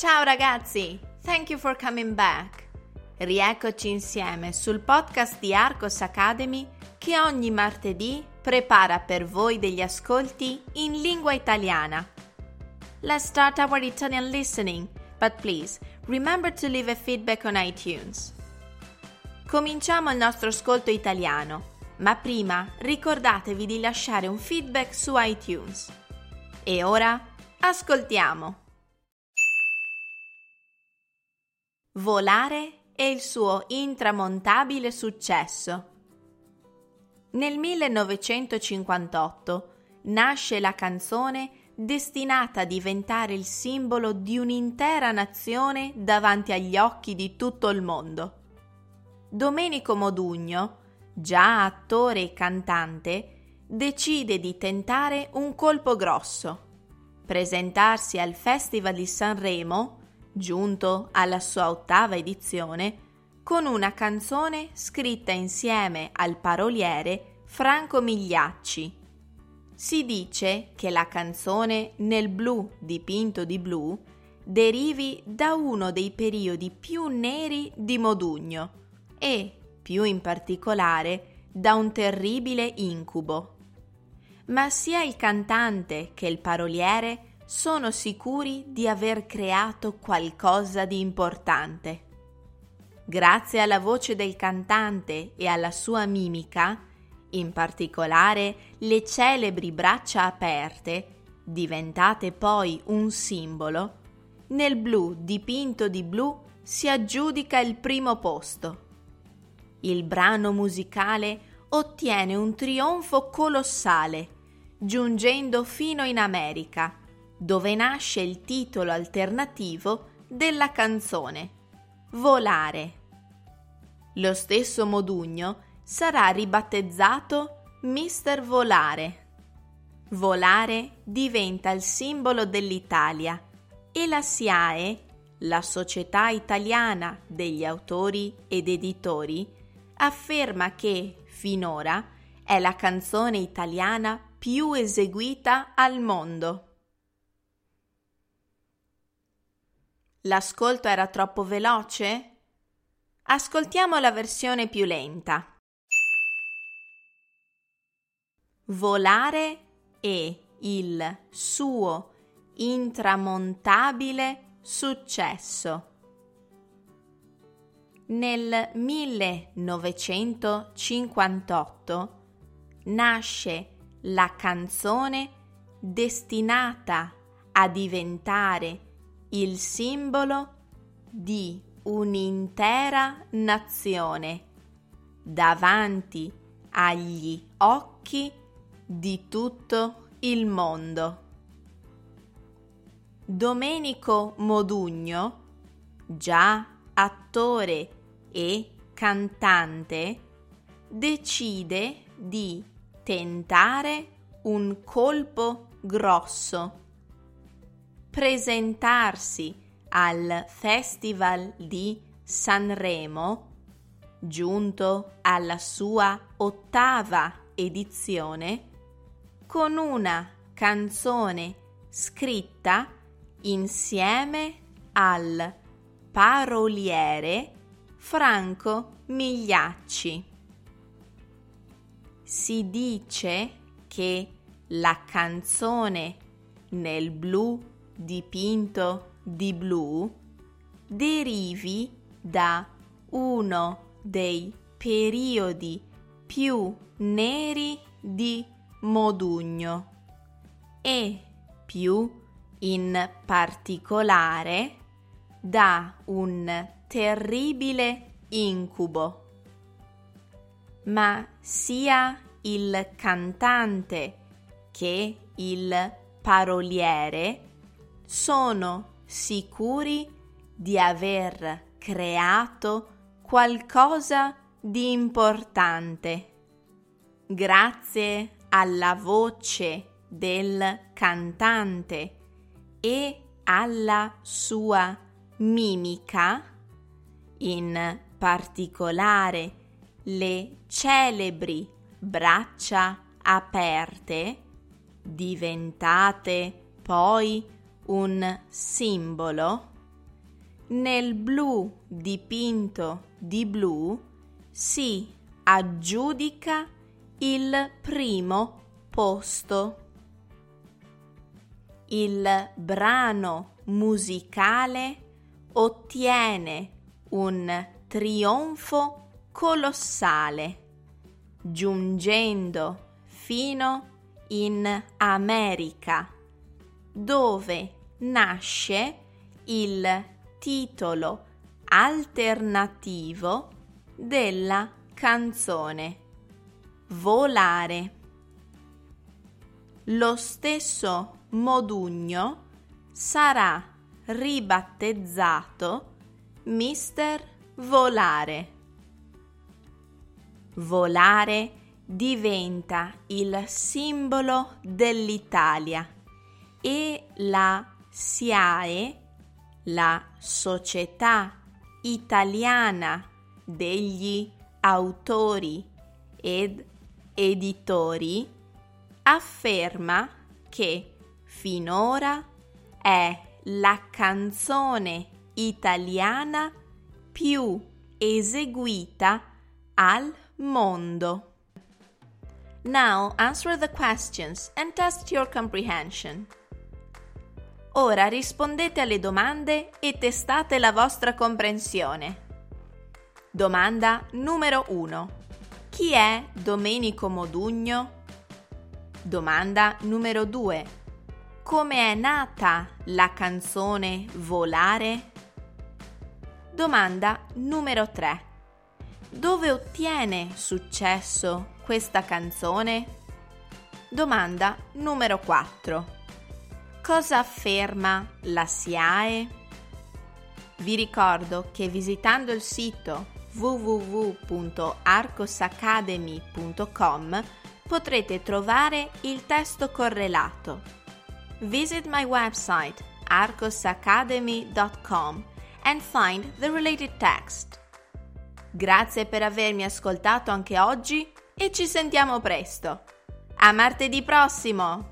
Ciao ragazzi, thank you for coming back. Rieccoci insieme sul podcast di Arcos Academy che ogni martedì prepara per voi degli ascolti in lingua italiana. Let's start our Italian listening, but please remember to leave a feedback on iTunes. Cominciamo il nostro ascolto italiano, ma prima ricordatevi di lasciare un feedback su iTunes. E ora ascoltiamo. Volare e il suo intramontabile successo. Nel 1958 nasce la canzone destinata a diventare il simbolo di un'intera nazione davanti agli occhi di tutto il mondo. Domenico Modugno, già attore e cantante, decide di tentare un colpo grosso, presentarsi al Festival di Sanremo, giunto alla sua ottava edizione, con una canzone scritta insieme al paroliere Franco Migliacci. Si dice che la canzone Nel blu dipinto di blu derivi da uno dei periodi più neri di Modugno e, più in particolare, da un terribile incubo. Ma sia il cantante che il paroliere sono sicuri di aver creato qualcosa di importante. Grazie alla voce del cantante e alla sua mimica, in particolare le celebri braccia aperte, diventate poi un simbolo, nel blu dipinto di blu si aggiudica il primo posto il brano musicale ottiene un trionfo colossale, giungendo fino in America, dove nasce il titolo alternativo della canzone, Volare. Lo stesso Modugno sarà ribattezzato Mister Volare. Volare diventa il simbolo dell'Italia e la SIAE, la Società Italiana degli Autori ed Editori, afferma che, finora, è la canzone italiana più eseguita al mondo. L'ascolto era troppo veloce? Ascoltiamo la versione più lenta. Volare e il suo intramontabile successo. Nel 1958 nasce la canzone destinata a diventare il simbolo di un'intera nazione davanti agli occhi di tutto il mondo. Domenico Modugno, già attore e cantante decide di tentare un colpo grosso, presentarsi al Festival di Sanremo, giunto alla sua ottava edizione, con una canzone scritta insieme al paroliere Franco Migliacci. Si dice che la canzone Nel blu dipinto di blu derivi da uno dei periodi più neri di Modugno e più in particolare da un terribile incubo. Ma sia il cantante che il paroliere sono sicuri di aver creato qualcosa di importante. Grazie alla voce del cantante e alla sua mimica, in particolare le celebri braccia aperte, diventate poi un simbolo, nel blu dipinto di blu si aggiudica il primo posto. Il brano musicale ottiene un trionfo colossale, giungendo fino in America, dove nasce il titolo alternativo della canzone Volare. Lo stesso Modugno sarà ribattezzato Mister Volare. Volare diventa il simbolo dell'Italia e la SIAE, la Società Italiana degli Autori ed Editori, afferma che finora è la canzone italiana più eseguita al mondo. Now answer the questions and test your comprehension. Ora rispondete alle domande e testate la vostra comprensione. Domanda numero 1. Chi è Domenico Modugno? Domanda numero 2. Come è nata la canzone Volare? Domanda numero 3. Dove ottiene successo questa canzone? Domanda numero 4. Cosa afferma la SIAE? Vi ricordo che visitando il sito www.arcosacademy.com potrete trovare il testo correlato. Visit my website arcosacademy.com and find the related text. Grazie per avermi ascoltato anche oggi e ci sentiamo presto. A martedì prossimo!